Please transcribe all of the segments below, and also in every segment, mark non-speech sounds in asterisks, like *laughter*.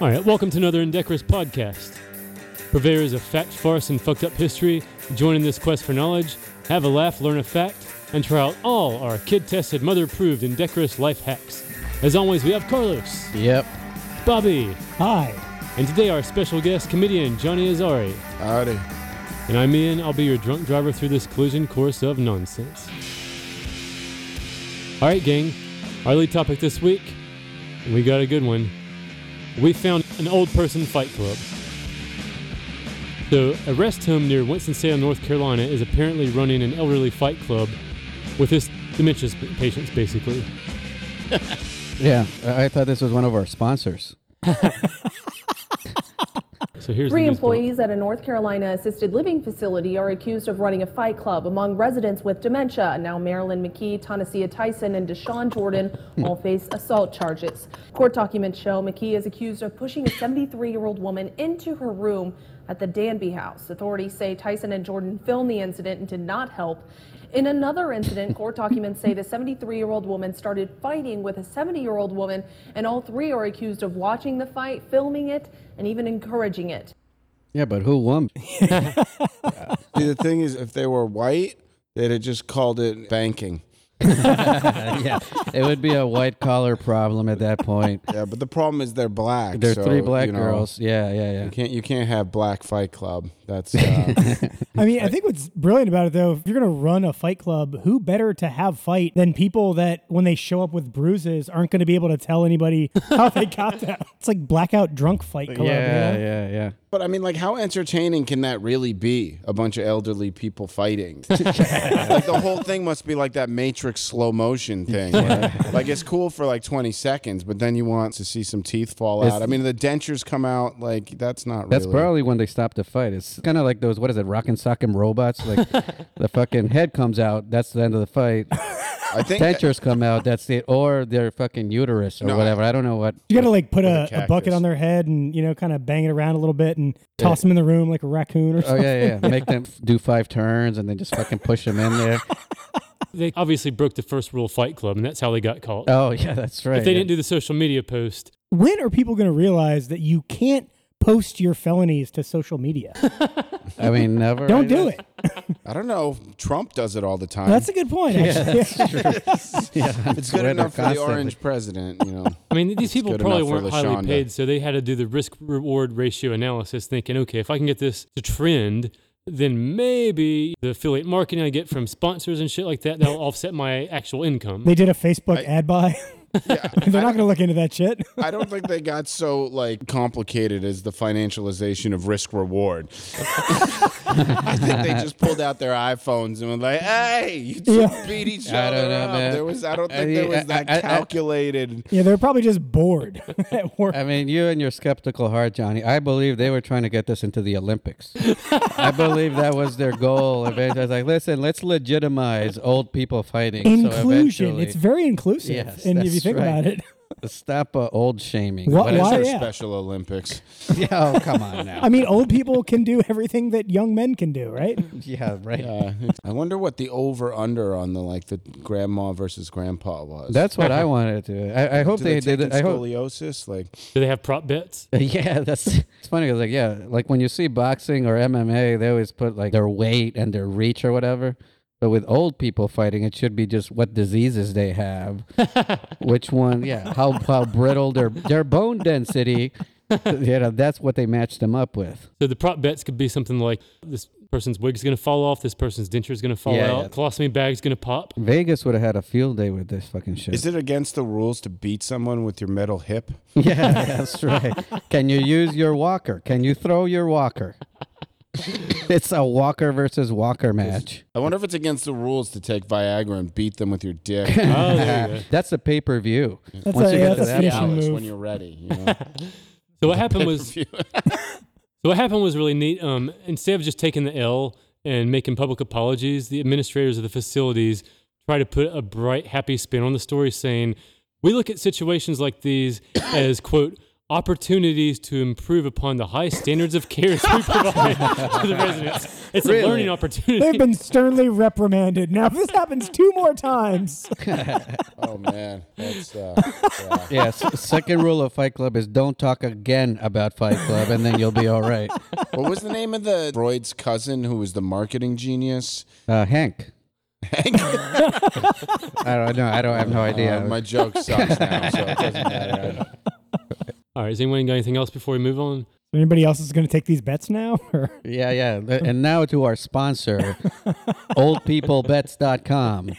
All right, welcome to another Indecorous podcast. Purveyors of fact, farce, and fucked up history, join in this quest for knowledge, have a laugh, learn a fact, and try out all our kid tested, mother approved Indecorous life hacks. As always, we have Carlos, Yep. Bobby, Hi. and today our special guest comedian Johnny Azari. Howdy. And I'm Ian, I'll be your drunk driver through this collision course of nonsense. All right, gang, our lead topic this week, and we got a good one. We found an old person fight club. So, a rest home near Winston-Salem, North Carolina is apparently running an elderly fight club with his dementia patients, basically. *laughs* Yeah, I thought this was one of our sponsors. *laughs* So here's Three the news bullet. employees at a North Carolina assisted living facility are accused of running a fight club among residents with dementia. Now Marilyn McKee, Tonasia Tyson, and Deshaun Jordan hmm. all face assault charges. Court documents show McKee is accused of pushing a 73-year-old woman into her room at the Danby House. Authorities say Tyson and Jordan filmed the incident and did not help. In another incident, court documents say the 73 year old woman started fighting with a 70 year old woman, and all three are accused of watching the fight, filming it, and even encouraging it. Yeah, but who won? *laughs* See, the thing is, if they were white, they'd have just called it banking. *laughs* yeah, it would be a white collar problem at that point. Yeah, but the problem is they're black. There are so, three black you know, girls. Yeah, yeah, yeah. You can't you can't have black fight club. That's *laughs* uh, I mean, I think what's brilliant about it, though, if you're going to run a fight club, who better to have fight than people that, when they show up with bruises, aren't going to be able to tell anybody *laughs* how they got that? It's like blackout drunk fight club. you Yeah, know? yeah, yeah. But I mean, like, how entertaining can that really be? A bunch of elderly people fighting. *laughs* like the whole thing must be like that Matrix slow motion thing. where, *laughs* like it's cool for like 20 seconds, but then you want to see some teeth fall It's- out. I mean, the dentures come out. Like that's not That's really. probably when they stop the fight. It's kind of like those, what is it, rock and sock'em robots? Like *laughs* the fucking head comes out, that's the end of the fight. *laughs* I think Dentures come out, that's it. Or their fucking uterus or No, I- whatever. I don't know what. You got to like put a, a a bucket cactus. on their head and, you know, kind of bang it around a little bit and toss them in the room like a raccoon or something. Oh, something. yeah, yeah. Make them do five turns and then just fucking push them in there. *laughs* They obviously broke the first rule of Fight Club, and that's how they got caught. Oh, yeah, that's right. if they yeah. didn't do the social media post, When are people going to realize that you can't post your felonies to social media? *laughs* I mean, never. Don't do it. *laughs* I don't know. Trump does it all the time. That's a good point, actually. *laughs* Yeah, it's good enough for the orange president, you know. I mean, these people good probably enough for weren't highly LaShonda. paid, so they had to do the risk reward ratio analysis, thinking, okay, if I can get this to trend, then maybe the affiliate marketing I get from sponsors and shit like that, that'll offset my actual income. They did a Facebook ad buy. Yeah, *laughs* They're not going to look into that shit. *laughs* I don't think they got so like complicated as the financialization of risk reward. *laughs* I think they just pulled out their iPhones and were like, "Hey, you two Yeah. beat each I other don't know, up." man. There was, I don't I think there mean, was I- that I- I- calculated. Yeah, they're probably just bored at work. I mean, you and your skeptical heart, Johnny. I believe they were trying to get this into the Olympics. I believe that was their goal. Eventually, I was like, listen, let's legitimize old people fighting. So Inclusion. eventually- it's very inclusive. Yes, and if you that's think right. about it, *laughs* stop uh, old shaming. Wha- What is why- their yeah. Special Olympics? *laughs* Yeah, oh, come on now. *laughs* I mean, old people can do everything that young men can do, right? yeah, right. Uh, I wonder what the over under on the like the grandma versus grandpa was. That's what I wanted to. I, I hope Do they, they, did. I hope. scoliosis. Like Do they have prop bets? Yeah, that's it's funny because like yeah, like when you see boxing or MMA, they always put like their weight and their reach or whatever. But with old people fighting, it should be just what diseases they have, *laughs* which one, yeah, how how brittle their their bone density. *laughs* you know, that's what they matched them up with. So the prop bets could be something like this person's wig's going to fall off, this person's denture is going to fall Yeah, out, yeah. colostomy bag's going to pop. Vegas would have had a field day with this fucking shit. is it against the rules to beat someone with your metal hip? *laughs* yeah, that's right. Can you use your walker? Can you throw your walker? *laughs* it's a walker versus walker match. I wonder if it's against the rules to take Viagra and beat them with your dick. *laughs* Oh, there you go. That's a pay per view. That's Once a, you yeah, get to that's a that finishing point. Dallas move. when you're ready. You know? *laughs* So what happened was So what happened was really neat. Um, instead of just taking the L and making public apologies, the administrators of the facilities try to put a bright, happy spin on the story, saying, "We look at situations like these *coughs* as quote opportunities to improve upon the high standards of care we provide to the residents. It's a learning opportunity. They've been sternly reprimanded. Now, if this happens two more times, *laughs* Oh man, that's uh, yeah. Yes. second rule of Fight Club is don't talk again about Fight Club, and then you'll be all right. What was the name of the Freud's cousin who was the marketing genius? Uh, Hank. Hank. *laughs* I don't know. I don't I have no idea. Uh, my joke sucks now, so it doesn't matter. All right, has anyone got anything else before we move on? anybody else is going to take these bets now? *laughs* Or yeah, yeah. And now to our sponsor, *laughs* oldpeoplebets.com.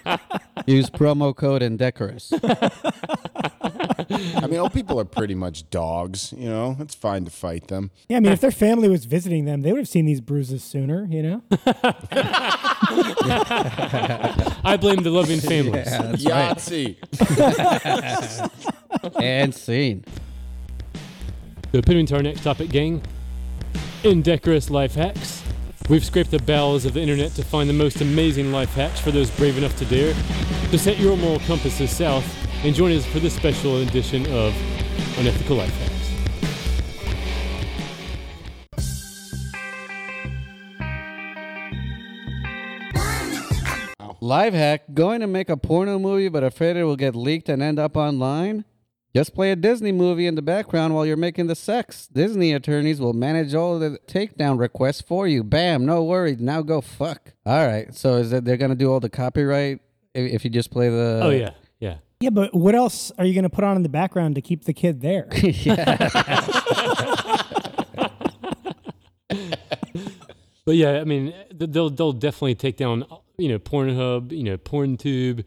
Use promo code Indecorous. I mean, old people are pretty much dogs. You know, it's fine to fight them. yeah, I mean, if their family was visiting them, they would have seen these bruises sooner. You know, *laughs* I blame the loving families. Yeah, that's right. Yahtzee. And scene. So, pivoting to our next topic, gang indecorous life hacks. We've scraped the bowels of the internet to find the most amazing life hacks for those brave enough to dare. So, set your moral compasses south and join us for this special edition of Unethical Life Hacks. Live hack going to make a porno movie but afraid it will get leaked and end up online? Just play a Disney movie in the background while you're making the sex. Disney attorneys will manage all the takedown requests for you. Bam, no worries. Now go fuck. All right. So is that they're going to do all the copyright if, if you just play the Oh, yeah, yeah. yeah, but what else are you going to put on in the background to keep the kid there? *laughs* *laughs* But yeah, I mean, they'll they'll definitely take down you know Pornhub, you know PornTube,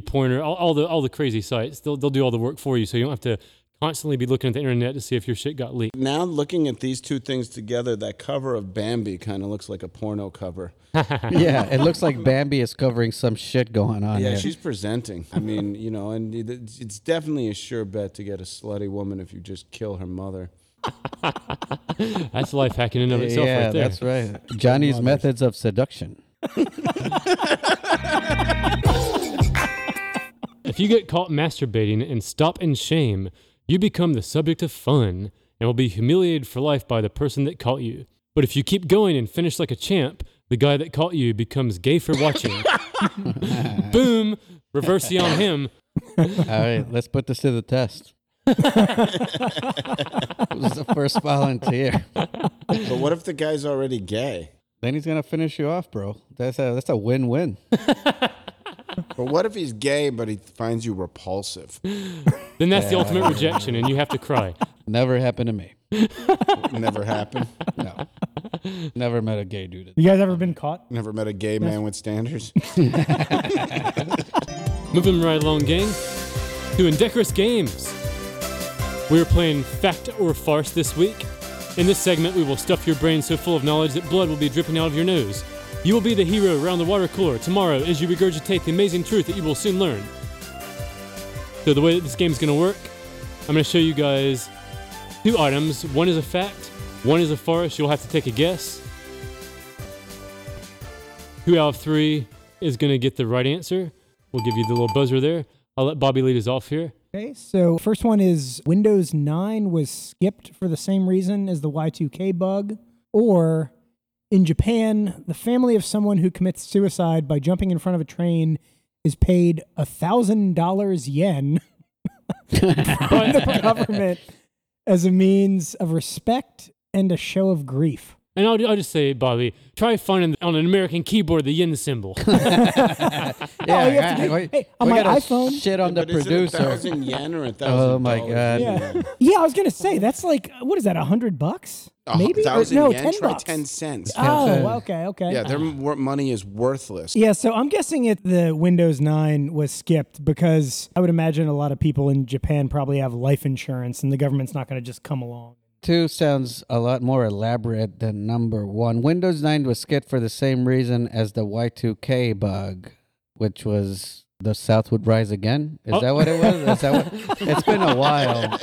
ePorner, all, all the all the crazy sites. They'll they'll do all the work for you, so you don't have to constantly be looking at the internet to see if your shit got leaked. Now looking at these two things together, that cover of Bambi kind of looks like a porno cover. *laughs* yeah, it looks like Bambi is covering some shit going on Yeah, here. she's presenting. I mean, you know, and it's it's definitely a sure bet to get a slutty woman if you just kill her mother. *laughs* That's life hacking in of itself, yeah, right there. that's right. Johnny's methods of seduction. *laughs* If you get caught masturbating and stop in shame, you become the subject of fun and will be humiliated for life by the person that caught you. But if you keep going and finish like a champ, the guy that caught you becomes gay for watching. *laughs* Boom! Reverse on him. All right, let's put this to the test. *laughs* Who's the first volunteer? But what if the guy's already gay? Then he's gonna finish you off, bro. That's a that's a win-win. *laughs* But what if he's gay but he finds you repulsive? *laughs* Then that's the ultimate rejection, and you have to cry. Never happened to me. *laughs* Never happened. No, never met a gay dude. You guys ever been caught? Never met a gay man with standards. *laughs* Moving right along, gang, to Indecorous Games. We're playing Fact or Farce this week. In this segment, we will stuff your brain so full of knowledge that blood will be dripping out of your nose. You will be the hero around the water cooler tomorrow as you regurgitate the amazing truth that you will soon learn. So, the way that this game is going to work, I'm going to show you guys two items. One is a fact, one is a forest. You'll have to take a guess. Two out of three is going to get the right answer. We'll give you the little buzzer there. I'll let Bobby lead us off here. Okay, so first one is Windows 9 was skipped for the same reason as the Y2K bug, or in Japan, the family of someone who commits suicide by jumping in front of a train is paid a thousand dollars yen *laughs* by the government as a means of respect and a show of grief. And I'll, I'll just say, Bobby, try finding on an American keyboard the yen symbol. *laughs* Yeah, Oh, you have to do- wait, hey, on we my gotta iPhone- Shit on the But is it a producer. thousand yen or a *laughs* thousand? Oh my? God. Yeah, yeah. I was gonna say that's like what is that? A hundred bucks? A Maybe Or- no, yen. ten Try bucks. ten cents. Oh, Okay. okay, okay. Yeah, their wor- money is worthless. Yeah, so I'm guessing it the Windows 9 was skipped because I would imagine a lot of people in Japan probably have life insurance and the government's not going to just come along. Two sounds a lot more elaborate than number one. Windows 9 was skipped for the same reason as the Y2K bug, which was the South would rise again. Is Oh. that what it was? Is that what? *laughs* It's been a while.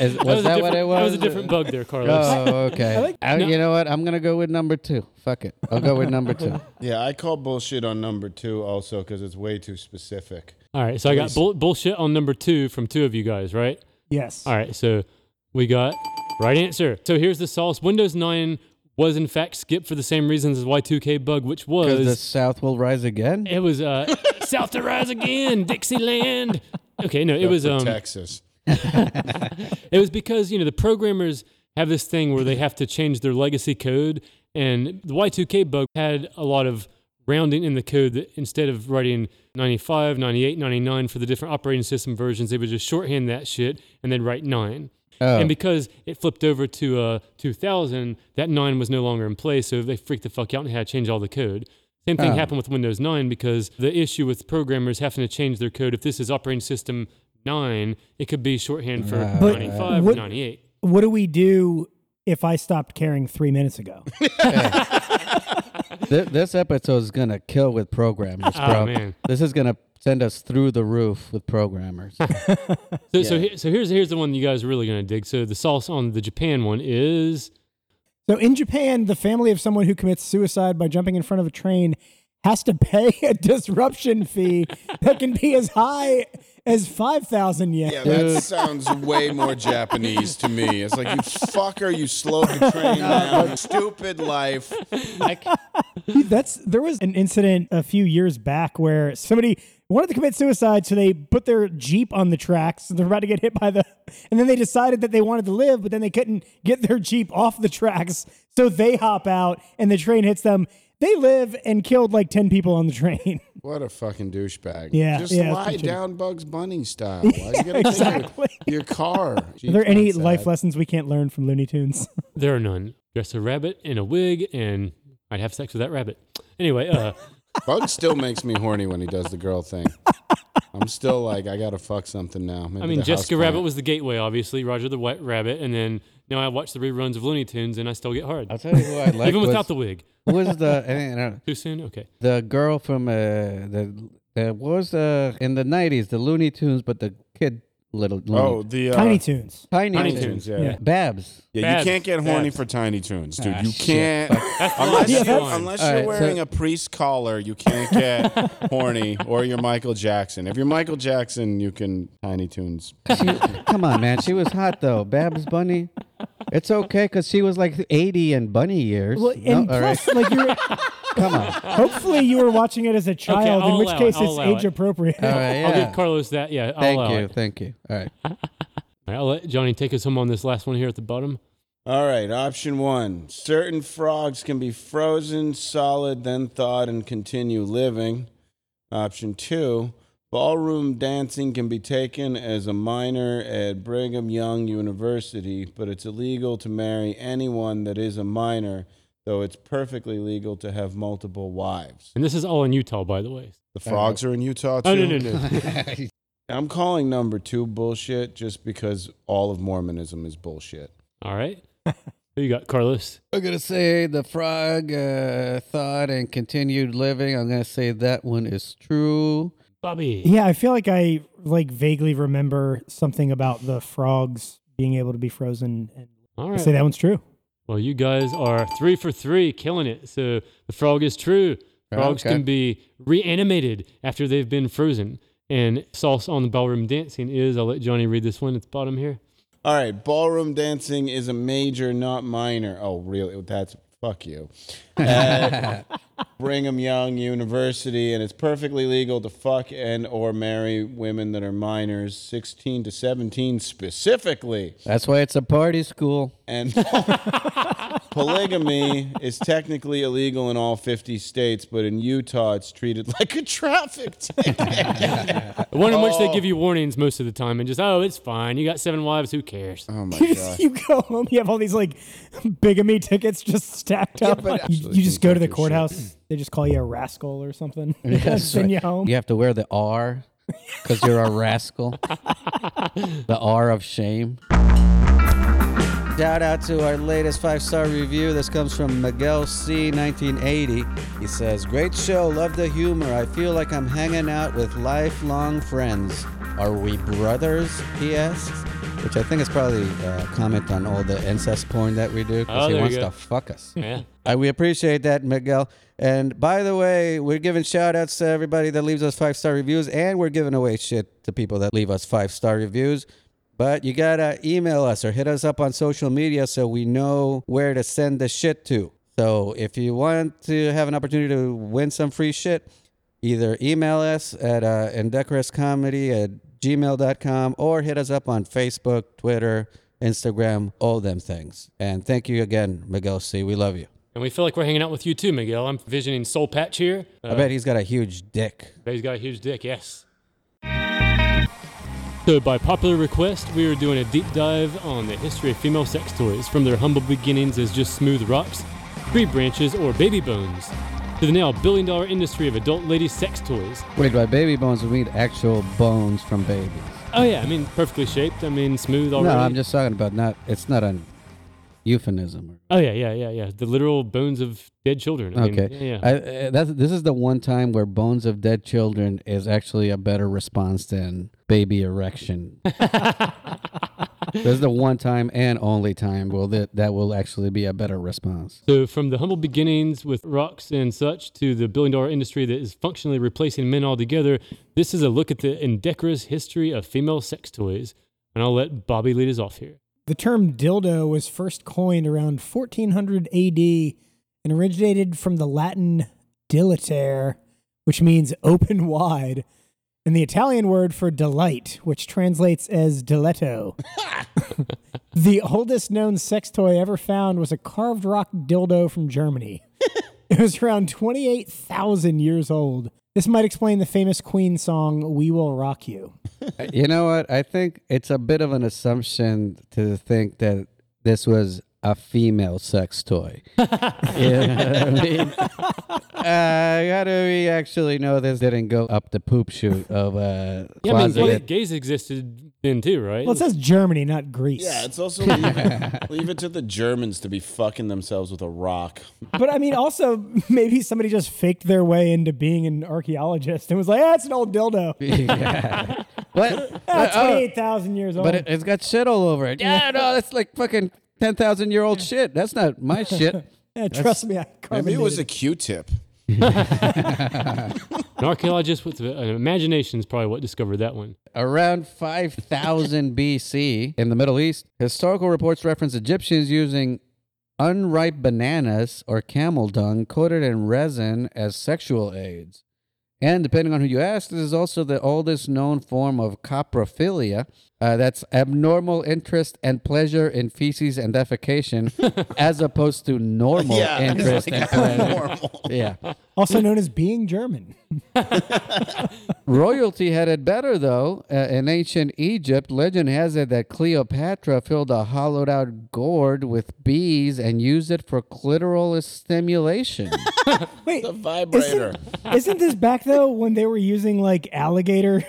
Is, was, a that what it was? That was a different bug there, Carlos. Oh, okay. *laughs* like- I- No. You know what? I'm gonna go with number two. Fuck it. I'll go with number two. *laughs* Yeah, I call bullshit on number two also because it's way too specific. All right, so I got Please. bull- bullshit on number two from two of you guys, right? Yes. All right, so We got right answer. So here's the sauce. Windows 9 was in fact skipped for the same reasons as Y2K bug, which Because the was South will rise again. it was uh *laughs* South to rise again, Dixieland. Okay, no, it was um Texas. *laughs* it was because you know the programmers have this thing where they have to change their legacy code, and the Y2K bug had a lot of rounding in the code that instead of writing 95, 98, 99 for the different operating system versions, they would just shorthand that shit and then write 9. Oh. And because it flipped over to uh, 2000, that 9 was no longer in place, so they freaked the fuck out and had to change all the code. Same thing Oh. happened with Windows 9 because the issue with programmers having to change their code, if this is operating system 9, it could be shorthand for Right. But 95 what- or 98. What do we do if I stopped caring three minutes ago? *laughs* Th- this episode is gonna kill with programmers, Oh, bro. man. This is gonna send us through the roof with programmers. *laughs* So, so, here, so here's here's the one you guys are really gonna dig. So the sauce on the Japan one is So in Japan, the family of someone who commits suicide by jumping in front of a train has to pay *laughs* a disruption fee that can be as high as 5,000 yen. Yeah, that sounds way more Japanese to me. It's like you fucker, you slowed the *laughs* train down. Stupid life. Like, That's there was an incident a few years back where somebody wanted to commit suicide, so they put their jeep on the tracks. And they're about to get hit by the, and then they decided that they wanted to live, but then they couldn't get their jeep off the tracks, so they hop out, and the train hits them. They live and killed like ten people on the train. What a fucking douchebag. Yeah, Just yeah, lie it's pretty down Bugs Bunny style. *laughs* Why you gotta exactly. your, your car? *laughs* Are there any life lessons we can't learn from Looney Tunes? *laughs* there are none. Dress a rabbit in a wig, and I'd have sex with that rabbit. Anyway, uh, Bugs still makes me horny when he does the girl thing. I'm still like, I gotta fuck something now. Maybe I mean Jessica. Rabbit was the gateway, obviously. Roger the White Rabbit, and then now I watch the reruns of Looney Tunes, and I still get hard, I'll tell you who I *laughs* like. even without was, the wig. who was the I don't know, Too soon? Okay. the girl from uh, the the what was uh, in the nineties the Looney Tunes, but the kid little Looney, Oh, the uh, Tiny Toons. Tiny, Tiny Toons. Tunes. Yeah. Yeah. yeah. Babs. you Babs. can't get horny Babs. for Tiny Toons, dude. Ah, you can't. Unless, Yeah, you, unless you're right, so- wearing a priest collar, you can't get *laughs* horny, or you're Michael Jackson. If you're Michael Jackson, you can Tiny Toons. She, come on, man. She was hot though. Babs Bunny. It's okay because she was like eighty in bunny years. Well, No? and All right. plus, like you're, *laughs* Come on. hopefully you were watching it as a child, I'll in which allow it, case I'll it's allow age it. appropriate. All right. I'll Yeah. give Carlos that. Yeah, I'll Thank allow you. it. Thank you. All right. *laughs* All right, I'll let Johnny take us home on this last one here at the bottom. All right, option one. Certain frogs can be frozen, solid, then thawed, and continue living. Option two. Ballroom dancing can be taken as a minor at Brigham Young University, but it's illegal to marry anyone that is a minor, though it's perfectly legal to have multiple wives. And this is all in Utah, by the way. The frogs are in Utah too. Oh no, no, no. *laughs* *laughs* I'm calling number two bullshit just because all of Mormonism is bullshit. all right. Who you got, Carlos? I'm gonna say the frog uh, thought and continued living. I'm gonna say that one is true. Bobby. Yeah, I feel like I like vaguely remember something about the frogs being able to be frozen, and All I right. say that one's true. Well, you guys are three for three, killing it. So the frog is true. Frogs Okay. can be reanimated after they've been frozen. And sauce on the ballroom dancing is, I'll let Johnny read this one at the bottom here. All right, ballroom dancing is a major, not minor. Oh, really? That's fuck you. At *laughs* Brigham Young University, and it's perfectly legal to fuck and or marry women that are minors, 16 to 17 specifically. That's why it's a party school. And *laughs* polygamy is technically illegal in all 50 states, but in Utah, it's treated *laughs* like a traffic ticket. The one in which they oh. give you warnings most of the time and just, oh, it's fine. You got seven wives. Who cares? Oh my You, god. you go home, you have all these like bigamy tickets just stacked up. but you, actually you just go to the think that's courthouse. Hmm. They just call you a rascal or something. *laughs* *laughs* That's Send right. you home. You have to wear the R because you're a *laughs* rascal. the R of shame. Shout out to our latest five star review. This comes from Miguel C. 1980. He says, Great show, love the humor. I feel like I'm hanging out with lifelong friends. Are we brothers? He asks. Which I think is probably a comment on all the incest porn that we do because Oh, he there you wants go. to fuck us. Yeah. Uh, we appreciate that, Miguel. And by the way, we're giving shout outs to everybody that leaves us five star reviews, and we're giving away shit to people that leave us five star reviews. But you gotta email us or hit us up on social media so we know where to send the shit to. So if you want to have an opportunity to win some free shit, either email us at uh, indecorouscomedy at gmail.com or hit us up on Facebook, Twitter, Instagram, all them things. And thank you again, Miguel C. We love you. And we feel like we're hanging out with you too, Miguel. I'm visioning Soul Patch here. Uh, I bet he's got a huge dick. bet he's got a huge dick, yes. So, by popular request, we are doing a deep dive on the history of female sex toys, from their humble beginnings as just smooth rocks, tree branches, or baby bones, to the now billion dollar industry of adult lady sex toys. Wait, by baby bones, we mean actual bones from babies. Oh, yeah, I mean, perfectly shaped. I mean, smooth already. No, I'm just talking about not, it's not a euphemism. Oh, yeah, yeah, yeah, yeah. The literal bones of dead children. I mean, Okay. yeah, yeah. I, uh, that's, this is the one time where bones of dead children is actually a better response than baby erection. *laughs* this is the one time and only time will that that will actually be a better response. So, from the humble beginnings with rocks and such to the billion dollar industry that is functionally replacing men altogether, this is a look at the indecorous history of female sex toys. And I'll let Bobby lead us off here. The term dildo was first coined around 1400 AD and originated from the Latin dilatere, which means open wide, and the Italian word for delight, which translates as diletto. *laughs* the oldest known sex toy ever found was a carved rock dildo from Germany. *laughs* it was around 28,000 years old. This might explain the famous Queen song, We Will Rock You. You know what? I think it's a bit of an assumption to think that this was a female sex toy. you know I mean? Uh, how do we actually know this didn't go up the poop chute of a Yeah, I mean, closeted? gay- gays existed then too, right? Well, it says Germany, not Greece. Yeah, it's also leave it, *laughs* leave it to the Germans to be fucking themselves with a rock. But I mean, also *laughs* maybe somebody just faked their way into being an archaeologist and was like, "That's an old dildo. *laughs* yeah. What? That's Uh, oh, twenty-eight thousand years old." but it, it's got shit all over it. Yeah, no, that's like fucking ten thousand year old shit. That's not my *laughs* shit. Yeah, trust me, I Maybe it was a carbonated. Q-tip. *laughs* An archaeologist with an imagination is probably what discovered that one. Around 5000 *laughs* BC in the Middle East, historical reports reference Egyptians using unripe bananas or camel dung coated in resin as sexual aids. And depending on who you ask, this is also the oldest known form of coprophilia. Uh, that's abnormal interest and pleasure in feces and defecation, *laughs* as opposed to normal Yeah, it's interest like and pleasure. *laughs* abnormal. Yeah. *laughs* also known as being German. Royalty had it better, though. Uh, in ancient Egypt, legend has it that Cleopatra filled a hollowed out gourd with bees and used it for clitoral stimulation. Wait, The vibrator. isn't, isn't this back though when they were using like alligator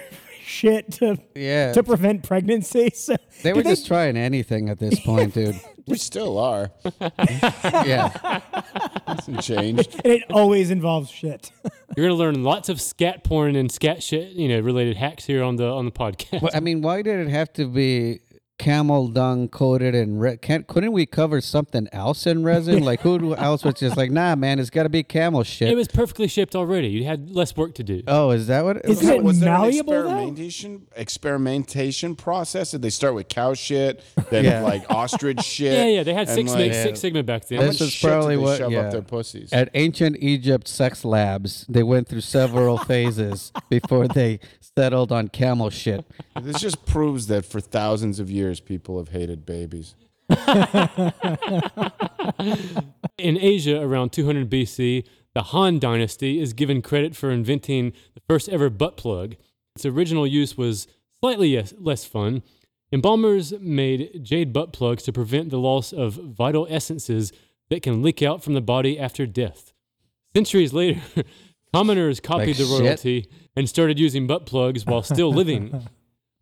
shit to yeah. to prevent pregnancy? *laughs* So they were did just trying anything at this *laughs* point, dude. We still are. *laughs* Yeah. Hasn't changed. and it always involves shit. You're gonna learn lots of scat porn and scat shit, you know, related hacks here on the on the podcast. Well, I mean, why did it have to be camel dung coated in re- can't couldn't we cover something else in resin? Like who *laughs* else was just like, nah, man, it's got to be camel shit. It was perfectly shaped already. You had less work to do. oh, is that what? Isn't it was there an malleable, though? experimentation experimentation process? Did they start with cow shit, then Yeah. like ostrich *laughs* shit? Yeah, yeah, they had six like, Sig- Six Sigma back then. This is probably they what- shove yeah. up their pussies? At ancient Egypt sex labs, they went through several *laughs* phases before they settled on camel shit. This just proves that for thousands of years, people have hated babies. *laughs* In Asia, around 200 BC, the Han Dynasty is given credit for inventing the first ever butt plug. Its original use was slightly less fun. Embalmers made jade butt plugs to prevent the loss of vital essences that can leak out from the body after death. Centuries later, *laughs* commoners copied Like the shit? royalty and started using butt plugs while still living. *laughs*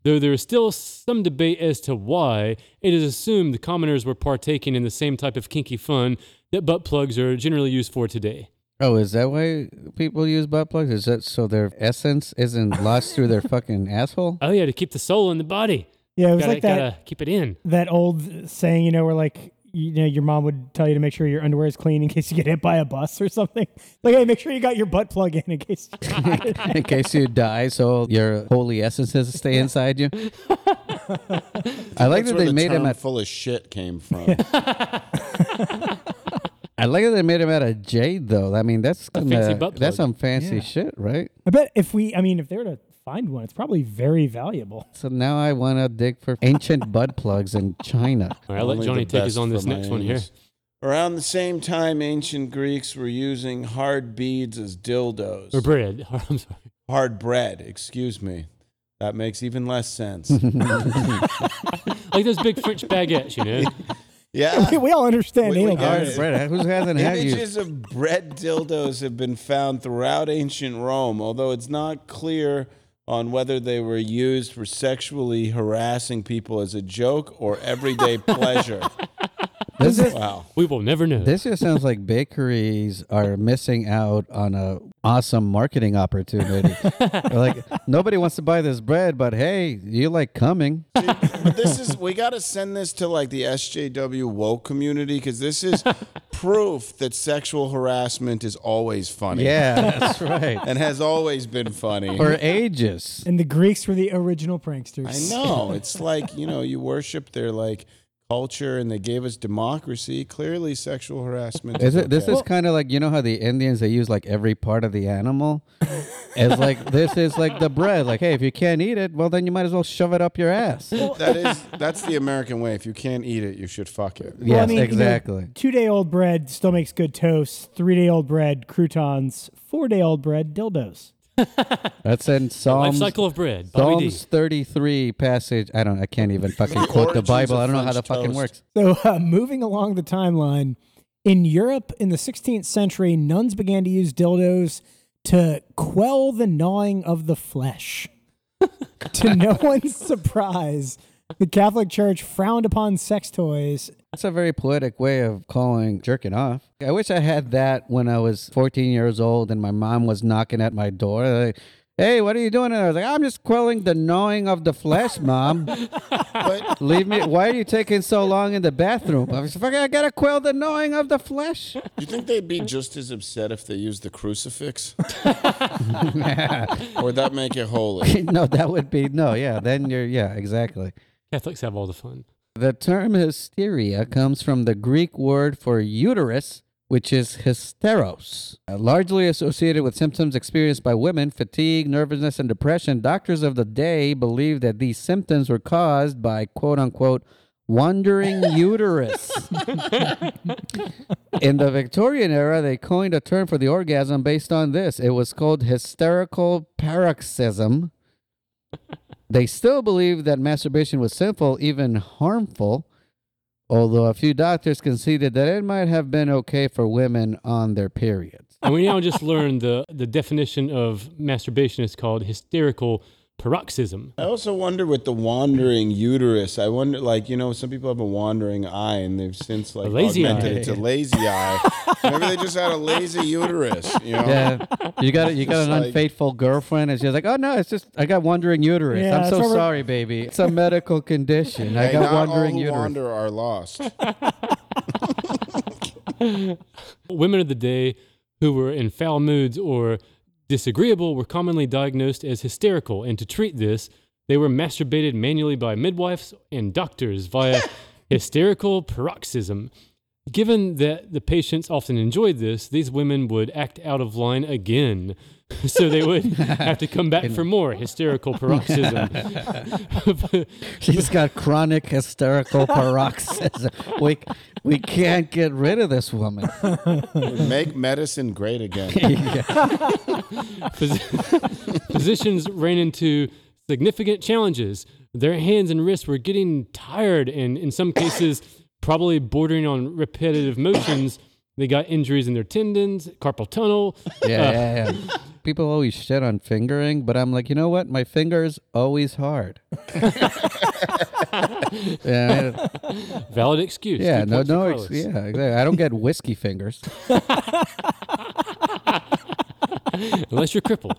Though there is still some debate as to why, it is assumed the commoners were partaking in the same type of kinky fun that butt plugs are generally used for today. Oh, is that why people use butt plugs? Is that so their essence isn't *laughs* lost through their fucking asshole? Oh yeah, to keep the soul in the body. Yeah, it was gotta, like that gotta keep it in. that old saying, you know, where like you know your mom would tell you to make sure your underwear is clean in case you get hit by a bus or something. Like, hey, make sure you got your butt plug in in case. *laughs* In case you die, so your holy essences stay inside you. *laughs* I like That's that they the made him term at. full of shit came from. *laughs* I like that they made him out of jade, though. I mean, that's A fancy kinda- butt that's some fancy Yeah. shit, right? I bet if we, I mean, if they were to find one, it's probably very valuable. *laughs* So now I want to dig for ancient *laughs* butt plugs in China. All right, I'll let Only Johnny the take us best on this for my next one here. anus. Around the same time, ancient Greeks were using hard beads as dildos. Or bread. *laughs* I'm sorry. hard bread, excuse me. That makes even less sense. Like those big French baguettes, you know? yeah. we all understand We- we anal get Hard bread. Who hasn't had you? Images of bread dildos have been found throughout ancient Rome, although it's not clear on whether they were used for sexually harassing people as a joke or everyday *laughs* pleasure. This is Wow. We will never know. This just sounds like bakeries are missing out on a awesome marketing opportunity. *laughs* like nobody wants to buy this bread, but hey, you like coming? But this is we got to send this to like the SJW woke community because this is *laughs* proof that sexual harassment is always funny. Yeah, *laughs* that's right. and has always been funny. For ages. And the Greeks were the original pranksters. I know. It's like, you know, you worship their like culture and they gave us democracy. Clearly sexual harassment. Is it? This is kind of like you know how the Indians they use like every part of the animal. It's like this is like the bread. Like, hey, if you can't eat it, well then you might as well shove it up your ass. that is that's the American way. If you can't eat it, you should fuck it. Well, I yes, mean, you know, exactly. Two day old bread still makes good toast. Three day old bread, croutons. Four day old bread, dildos. That's in Life Psalms. cycle of bread. Bobby D. Psalms 33 passage. I don't. I can't even fucking quote the Origins Bible. of I don't know how the French fucking toast. works. So, uh, moving along the timeline, in Europe in the 16th century, nuns began to use dildos to quell the gnawing of the flesh. *laughs* to no one's surprise, the Catholic Church frowned upon sex toys. That's a very poetic way of calling jerking off. I wish I had that when I was 14 years old and my mom was knocking at my door. Like, hey, what are you doing? And I was like, I'm just quelling the gnawing of the flesh, mom. *laughs* But Leave me. Why are you taking so long in the bathroom? I was like, I gotta quell the gnawing of the flesh. do you think they'd be just as upset if they used the crucifix? *laughs* or would that make it holy? *laughs* no, that would be no. Yeah, then you're yeah, exactly. Catholics have all the fun. The term hysteria comes from the Greek word for uterus, which is hysteros. Uh, largely associated with symptoms experienced by women, fatigue, nervousness, and depression, doctors of the day believed that these symptoms were caused by quote unquote wandering *laughs* uterus. In the Victorian era, they coined a term for the orgasm based on this. It was called hysterical paroxysm. They still believed that masturbation was sinful, even harmful, although a few doctors conceded that it might have been okay for women on their periods. And we now just learned the, the definition of masturbation is called hysterical paroxysm. I also wonder with the wandering uterus. I wonder, like you know, some people have a wandering eye, and they've since like A lazy augmented eye. it to lazy eye. Maybe they just had a lazy uterus. You know, Yeah, you got you got Just an like- unfaithful girlfriend, and she's like, "Oh no, it's just I got wandering uterus. Yeah, I'm so over- sorry, baby. It's a medical condition. I Hey, got not all wandering who uterus." wander are lost. *laughs* Women of the day who were in foul moods or disagreeable were commonly diagnosed as hysterical, and to treat this, they were masturbated manually by midwives and doctors via *laughs* hysterical paroxysm. Given that the patients often enjoyed this, these women would act out of line again. *laughs* so they would *laughs* have to come back for more hysterical *laughs* paroxysm. She's got chronic hysterical paroxysm. We we can't get rid of this woman. Make medicine great again. Phys- physicians ran into significant challenges. Their hands and wrists were getting tired, and in some cases, probably bordering on repetitive motions. They got injuries in their tendons, carpal tunnel. Yeah, yeah, uh, yeah. People always shit on fingering, but I'm like, you know what? My finger's always hard. *laughs* yeah, Valid excuse. yeah, Two no, points for no, Carlos. ex- yeah. Exactly. I don't get whiskey fingers. *laughs* *laughs* unless you're crippled.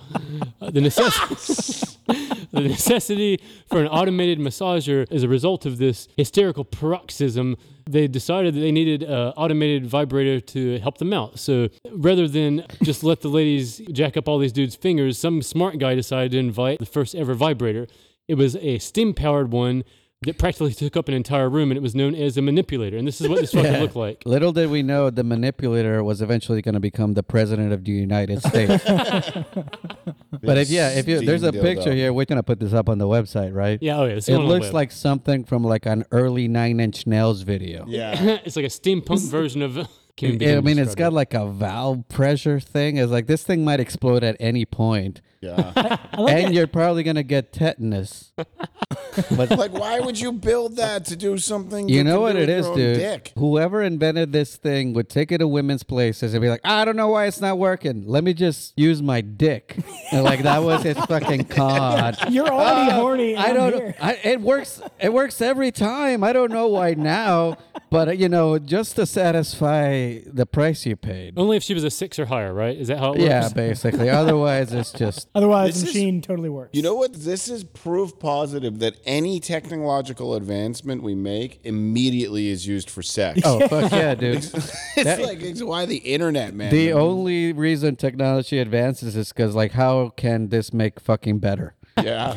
Uh, the, necess- *laughs* the necessity for an automated massager is a result of this hysterical paroxysm. They decided that they needed an automated vibrator to help them out. So rather than just let the ladies jack up all these dudes' fingers, some smart guy decided to invite the first ever vibrator. It was a steam powered one that practically took up an entire room, and it was known as a manipulator. And this is what this *laughs* fucker looked like. Little did we know the manipulator was eventually going to become the president of the United States. *laughs* but if yeah, if you there's a picture dildo. here, we're gonna put this up on the website, right? Yeah, oh yeah. It looks like something from like an early Nine Inch Nails video. Yeah. *laughs* it's like a steampunk version of. Can't even I mean, it's got like a valve pressure thing. It's like this thing might explode at any point, Yeah. and you're probably gonna get tetanus. *laughs* but like, why would you build that to do something? you you know what do it with is, your own dude. Dick? Whoever invented this thing would take it to women's places and be like, "I don't know why it's not working. Let me just use my dick." And like that was his fucking *laughs* con. You're already horny. Uh, I don't. I, it works. It works every time. I don't know why now, but uh, you know, just to satisfy the price you paid. Only if she was a six or higher, right? Is that how it works? Yeah, basically. *laughs* Otherwise, it's just. *laughs* Otherwise, This the is- machine totally works. You know what? This is proof positive that any technological advancement we make immediately is used for sex. Oh fuck yeah, *laughs* dude! it's like it's why the internet, man. The only reason technology advances is because, like, how can this make fucking better? Yeah.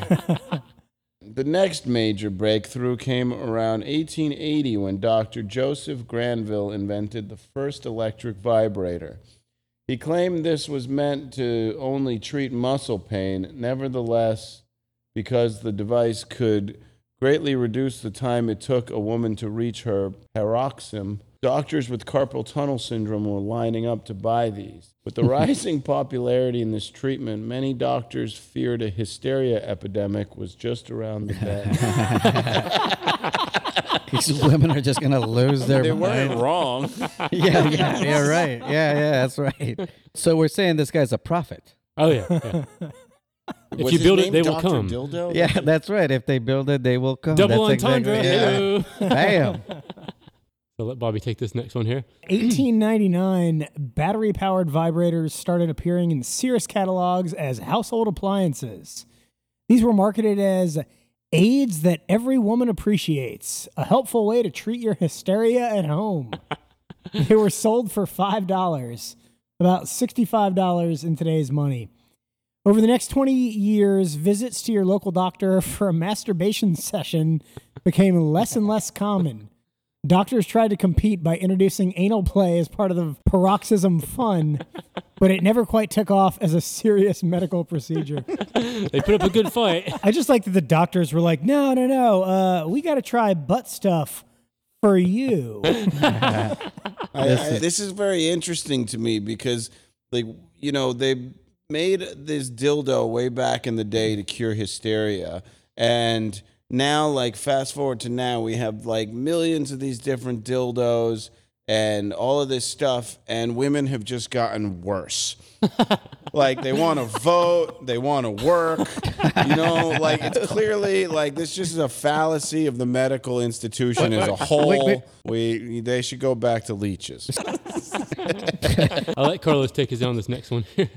The next major breakthrough came around 1880 when Dr. Joseph Granville invented the first electric vibrator. He claimed this was meant to only treat muscle pain. Nevertheless, because the device could greatly reduce the time it took a woman to reach her paroxysm, doctors with carpal tunnel syndrome were lining up to buy these. With the *laughs* rising popularity in this treatment, many doctors feared a hysteria epidemic was just around the bend. *laughs* These women are just gonna *laughs* lose their they weren't wrong. Yeah, yeah, yeah, right. Yeah, yeah, that's right. So we're saying this guy's a prophet. Oh yeah. yeah. If Was you build it, name they will Dr. come. Dildo? Yeah, that's right. If they build it, they will come. Double that's entendre. Exactly, Hello. Bam. So let Bobby take this next one here. 1899, battery powered vibrators started appearing in Sears catalogs as household appliances. These were marketed as aids that every woman appreciates, a helpful way to treat your hysteria at home. *laughs* they were sold for $5, about $65 in today's money. Over the next 20 years, visits to your local doctor *laughs* for a masturbation session became less and less common. Doctors tried to compete by introducing anal play as part of the paroxysm fun, but it never quite took off as a serious medical procedure. *laughs* They put up a good fight. *laughs* I just like that the doctors were like, no, no, no, uh, we got to try butt stuff for you. I, I, this is very interesting to me because, like, you know, they made this dildo way back in the day to cure hysteria, and now, like, fast forward to now, we have like millions of these different dildos and all of this stuff, and women have just gotten worse. *laughs* like they want to vote, they want to work, you know. Like it's clearly like this just is a fallacy of the medical institution as a whole. wait. We they should go back to leeches. *laughs* I'll let Carlos take us down this next one. *laughs*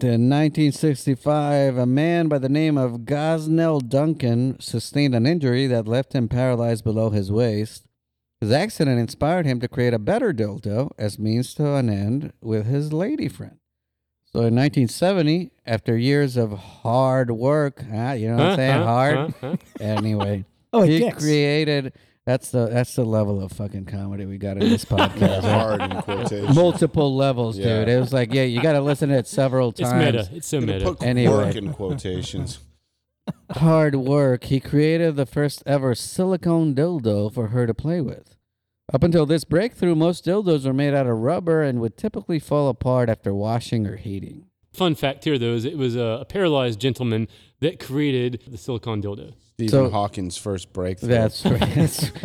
In 1965, a man by the name of Gosnell Duncan sustained an injury that left him paralyzed below his waist. His accident inspired him to create a better dildo as means to an end with his lady friend. So in 1970, after years of hard work, ah, you know what I'm saying? Huh? hard. Huh? Huh? Anyway, *laughs* Oh, he dicks. created. That's the that's the level of fucking comedy we got in this *laughs* podcast. right? Hard in quotation. Multiple levels, Yeah. dude. It was like, yeah, you got to listen to it several It's times. meta. It's so I'm meta. put Anyway. work in quotations. *laughs* hard work, he created the first ever silicone dildo for her to play with. Up until this breakthrough, most dildos were made out of rubber and would typically fall apart after washing or heating. Fun fact here, though, is it was a, a paralyzed gentleman that created the silicone dildo. Stephen So- Hawking's first breakthrough. That's right. *laughs*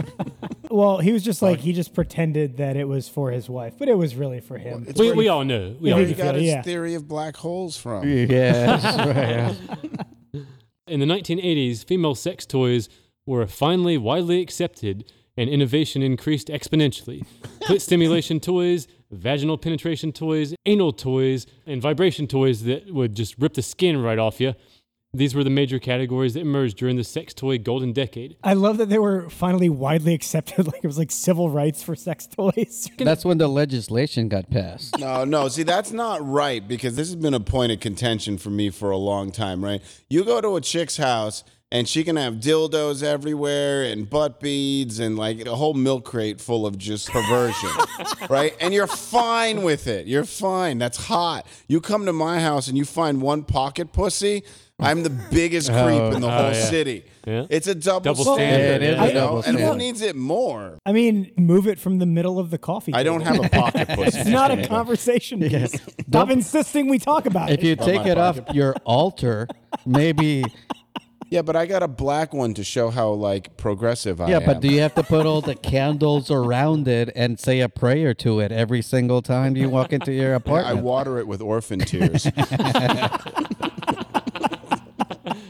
Well, he was just like, he just pretended that it was for his wife, but it was really for him. It's We, where we he- all know. We Yeah, all where he got his Yeah. theory of black holes from. yeah, *laughs* right. In the 1980s, female sex toys were finally widely accepted and innovation increased exponentially. Clit *laughs* stimulation toys, vaginal penetration toys, anal toys, and vibration toys that would just rip the skin right off you. These were the major categories that emerged during the sex toy golden decade. I love that they were finally widely accepted. *laughs* Like it was like civil rights for sex toys. *laughs* That's when the legislation got passed. No, no. See, that's not right because this has been a point of contention for me for a long time, right? You go to a chick's house and she can have dildos everywhere and butt beads and like a whole milk crate full of just perversion, *laughs* right? And you're fine with it. You're fine. That's hot. You come to my house and you find one pocket pussy. I'm the biggest *laughs* oh, creep in the oh, whole yeah. city. Yeah. It's a double, Double standard. standard, It is you a know? double And who needs it more? I mean, move it from the middle of the coffee. I don't have a pocket *laughs* pussy. It's not a conversation piece. Stop insisting we talk about If it. If you take my it off your altar, maybe. Yeah, but I got a black one to show how like progressive I Yeah, am. Yeah, but do you have to put all the *laughs* candles around it and say a prayer to it every single time you walk into your apartment? I water it with orphan tears. *laughs*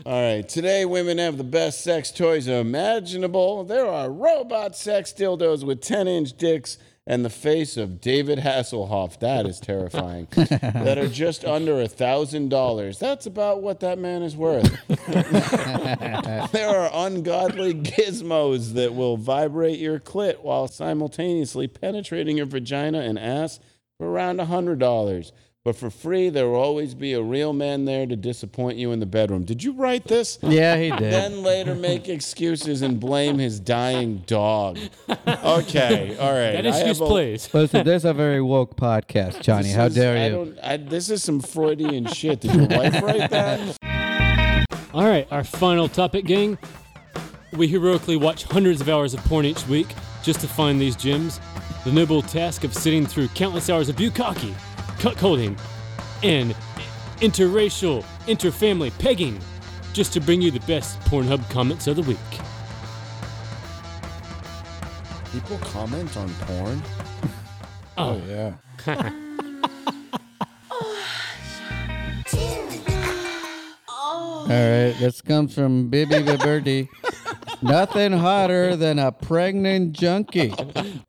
All right, today women have the best sex toys imaginable. There are robot sex dildos with 10 inch dicks and the face of David Hasselhoff. That is terrifying. *laughs* that are just under a thousand dollars. That's about what that man is worth. *laughs* there are ungodly gizmos that will vibrate your clit while simultaneously penetrating your vagina and ass for around a hundred dollars. But for free, there will always be a real man there to disappoint you in the bedroom. Did you write this? yeah, he did. Then later make excuses and blame his dying dog. Okay, all right. That I have excuse a- plays. Listen, there's a very woke podcast, Johnny. this How is- dare I you? don't- I, this is some Freudian shit. Did your wife write that? *laughs* All right, our final topic, gang. We heroically watch hundreds of hours of porn each week just to find these gems. The noble task of sitting through countless hours of bukkake, cuckolding, and interracial, interfamily pegging just to bring you the best Pornhub comments of the week. People comment on porn. *laughs* Oh. oh, yeah. All right, this comes from Bibi Biberdi. *laughs* Nothing hotter than a pregnant junkie.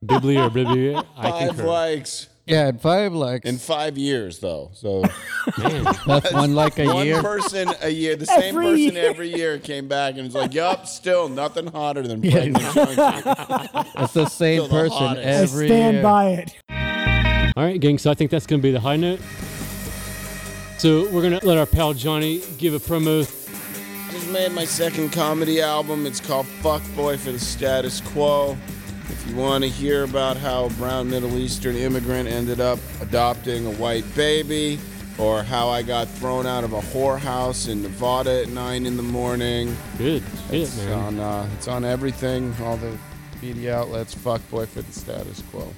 Bibli or Bibli, I Five concur. likes Yeah, and five likes. in five years, though. So *laughs* That's one like a one year. One person a year, the same Every person year. every year came back and was like, "Yup, still nothing hotter than pregnant junkie." It's the same Still the person hottest. I stand year. by it. All right, gang, so I think that's going to be the high note. So we're going to let our pal Johnny give a promo. Just made my second comedy album. It's called Fuck Boy for the Status Quo. If you want to hear about how a brown Middle Eastern immigrant ended up adopting a white baby, or how I got thrown out of a whorehouse in Nevada at nine in the morning, Good shit, it's man. on uh, it's on everything, all the media outlets. Fuck Boy for the Status Quo.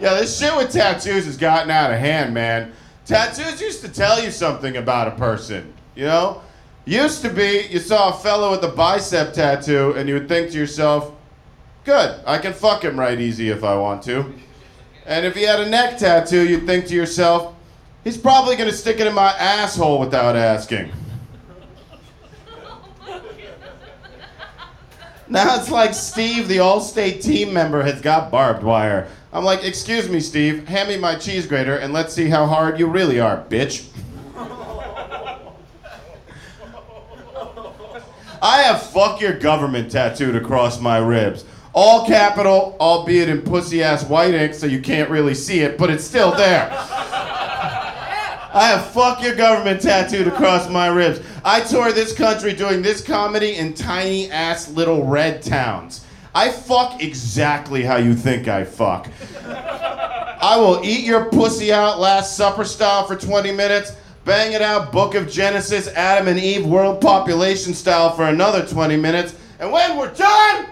Yeah, this shit with tattoos has gotten out of hand, man. Tattoos used to tell you something about a person, you know? Used to be, you saw a fellow with a bicep tattoo and you would think to yourself, good, I can fuck him right easy if I want to. And if he had a neck tattoo, you'd think to yourself, he's probably gonna stick it in my asshole without asking. Now it's like Steve, the All-State team member, has got barbed wire. I'm like, excuse me, Steve, hand me my cheese grater and let's see how hard you really are, bitch. I have fuck your government tattooed across my ribs. All capital, albeit in pussy ass white ink so you can't really see it, but it's still there. I have fuck your government tattooed across my ribs. I tour this country doing this comedy in tiny ass little red towns. I fuck exactly how you think I fuck. I will eat your pussy out Last Supper style for 20 minutes, bang it out Book of Genesis, Adam and Eve world population style for another 20 minutes, and when we're done,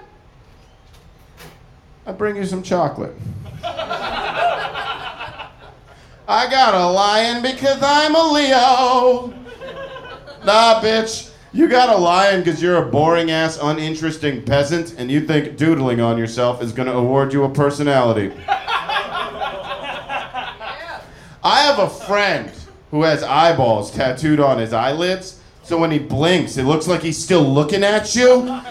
I bring you some chocolate. I got a lion because I'm a Leo. Nah, bitch. You got a lion because you're a boring ass, uninteresting peasant, and you think doodling on yourself is gonna award you a personality. *laughs* I have a friend who has eyeballs tattooed on his eyelids, so when he blinks, it looks like he's still looking at you.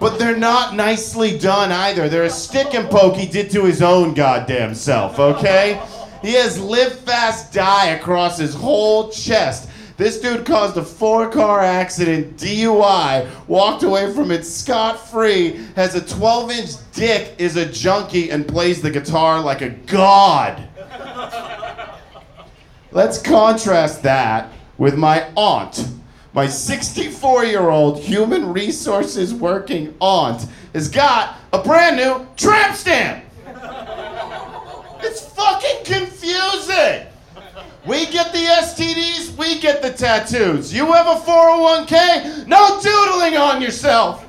But they're not nicely done either. They're a stick and poke he did to his own goddamn self, okay? He has live fast die across his whole chest. This dude caused a four car accident, DUI, walked away from it scot free, has a 12 inch dick, is a junkie, and plays the guitar like a god. Let's contrast that with my aunt. My 64 year old human resources working aunt has got a brand new tramp stamp. It's fucking confusing. We get the STDs, we get the tattoos. You have a 401k? No doodling on yourself.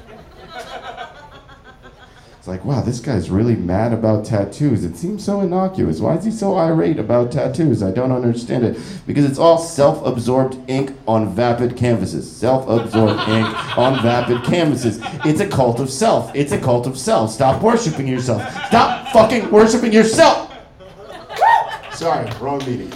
Like, wow, this guy's really mad about tattoos. It seems so innocuous. Why is he so irate about tattoos? I don't understand it. Because it's all self absorbed ink on vapid canvases. Self absorbed *laughs* ink on vapid canvases. It's a cult of self. It's a cult of self. Stop worshiping yourself. Stop fucking worshiping yourself. Sorry, wrong meeting.